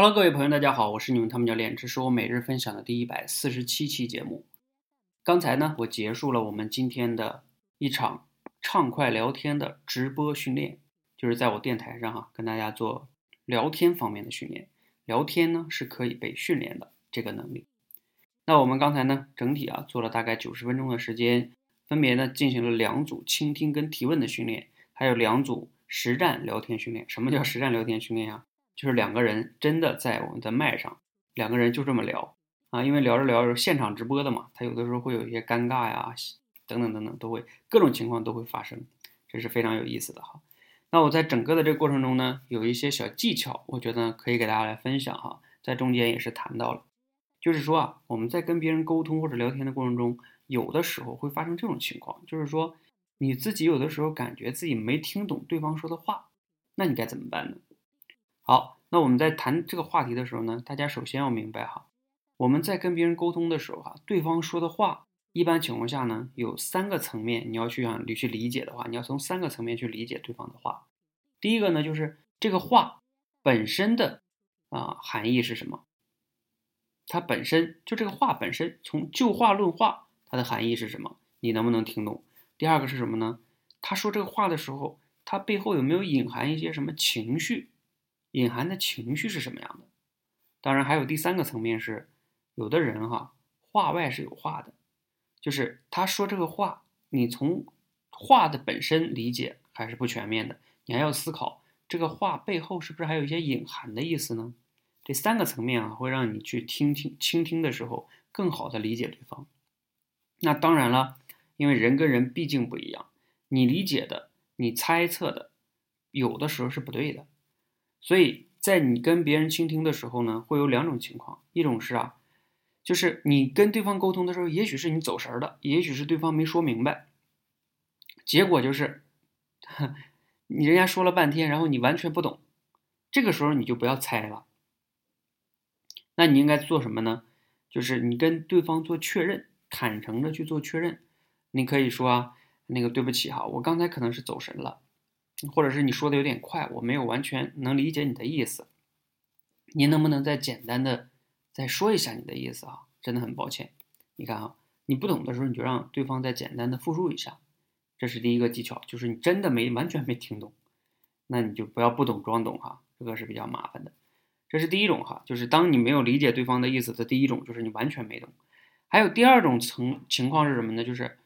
Hello，各位朋友，大家好，我是你们汤姆教练，这是我每日分享的第一百四十七期节目。刚才呢，我结束了我们今天的一场畅快聊天的直播训练，就是在我电台上哈，跟大家做聊天方面的训练。聊天呢是可以被训练的这个能力。那我们刚才呢，整体啊做了大概九十分钟的时间，分别呢进行了两组倾听跟提问的训练，还有两组实战聊天训练。什么叫实战聊天训练啊？就是两个人真的在我们的麦上，两个人就这么聊啊，因为聊着聊着现场直播的嘛，他有的时候会有一些尴尬呀，等等等等，都会各种情况都会发生，这是非常有意思的哈。那我在整个的这个过程中呢，有一些小技巧，我觉得可以给大家来分享哈，在中间也是谈到了，就是说啊，我们在跟别人沟通或者聊天的过程中，有的时候会发生这种情况，就是说你自己有的时候感觉自己没听懂对方说的话，那你该怎么办呢？好，那我们在谈这个话题的时候呢，大家首先要明白哈，我们在跟别人沟通的时候哈，对方说的话，一般情况下呢，有三个层面，你要去想你去理解的话，你要从三个层面去理解对方的话。第一个呢，就是这个话本身的啊含义是什么？它本身就这个话本身，从就话论话，它的含义是什么？你能不能听懂？第二个是什么呢？他说这个话的时候，他背后有没有隐含一些什么情绪？隐含的情绪是什么样的？当然，还有第三个层面是，有的人哈话外是有话的，就是他说这个话，你从话的本身理解还是不全面的，你还要思考这个话背后是不是还有一些隐含的意思呢？这三个层面啊，会让你去听听倾听的时候更好的理解对方。那当然了，因为人跟人毕竟不一样，你理解的、你猜测的，有的时候是不对的。所以在你跟别人倾听的时候呢，会有两种情况，一种是啊，就是你跟对方沟通的时候，也许是你走神了，也许是对方没说明白，结果就是，你人家说了半天，然后你完全不懂，这个时候你就不要猜了，那你应该做什么呢？就是你跟对方做确认，坦诚的去做确认，你可以说啊，那个对不起哈，我刚才可能是走神了。或者是你说的有点快，我没有完全能理解你的意思，您能不能再简单的再说一下你的意思啊？真的很抱歉，你看啊，你不懂的时候你就让对方再简单的复述一下，这是第一个技巧，就是你真的没完全没听懂，那你就不要不懂装懂哈，这个是比较麻烦的。这是第一种哈，就是当你没有理解对方的意思的第一种，就是你完全没懂。还有第二种层情况是什么呢？就是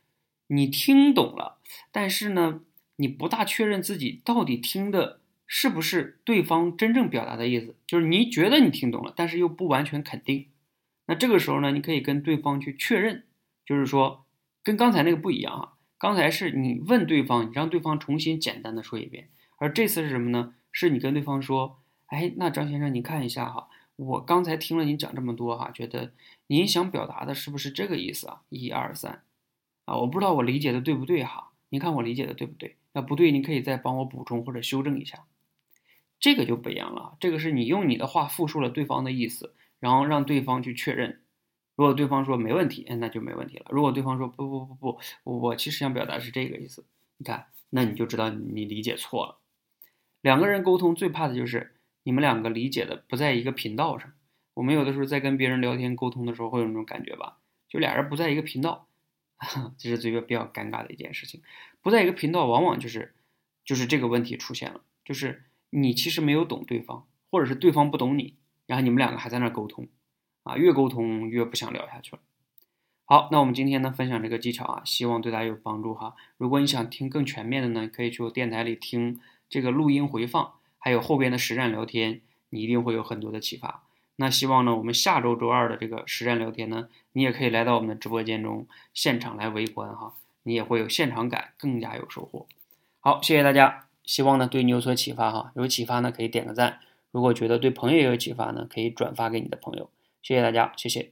你听懂了，但是呢。你不大确认自己到底听的是不是对方真正表达的意思，就是你觉得你听懂了，但是又不完全肯定。那这个时候呢，你可以跟对方去确认，就是说跟刚才那个不一样啊。刚才是你问对方，你让对方重新简单的说一遍，而这次是什么呢？是你跟对方说，哎，那张先生，你看一下哈，我刚才听了您讲这么多哈，觉得您想表达的是不是这个意思啊？一二三，啊，我不知道我理解的对不对哈，您看我理解的对不对？那不对，你可以再帮我补充或者修正一下，这个就不一样了。这个是你用你的话复述了对方的意思，然后让对方去确认。如果对方说没问题，那就没问题了。如果对方说不不不不，我其实想表达是这个意思，你看，那你就知道你理解错了。两个人沟通最怕的就是你们两个理解的不在一个频道上。我们有的时候在跟别人聊天沟通的时候会有那种感觉吧，就俩人不在一个频道。这是最个比较尴尬的一件事情，不在一个频道，往往就是，就是这个问题出现了，就是你其实没有懂对方，或者是对方不懂你，然后你们两个还在那沟通，啊，越沟通越不想聊下去了。好，那我们今天呢分享这个技巧啊，希望对大家有帮助哈。如果你想听更全面的呢，可以去我电台里听这个录音回放，还有后边的实战聊天，你一定会有很多的启发。那希望呢，我们下周周二的这个实战聊天呢，你也可以来到我们的直播间中现场来围观哈，你也会有现场感，更加有收获。好，谢谢大家，希望呢对你有所启发哈，有启发呢可以点个赞，如果觉得对朋友也有启发呢，可以转发给你的朋友。谢谢大家，谢谢。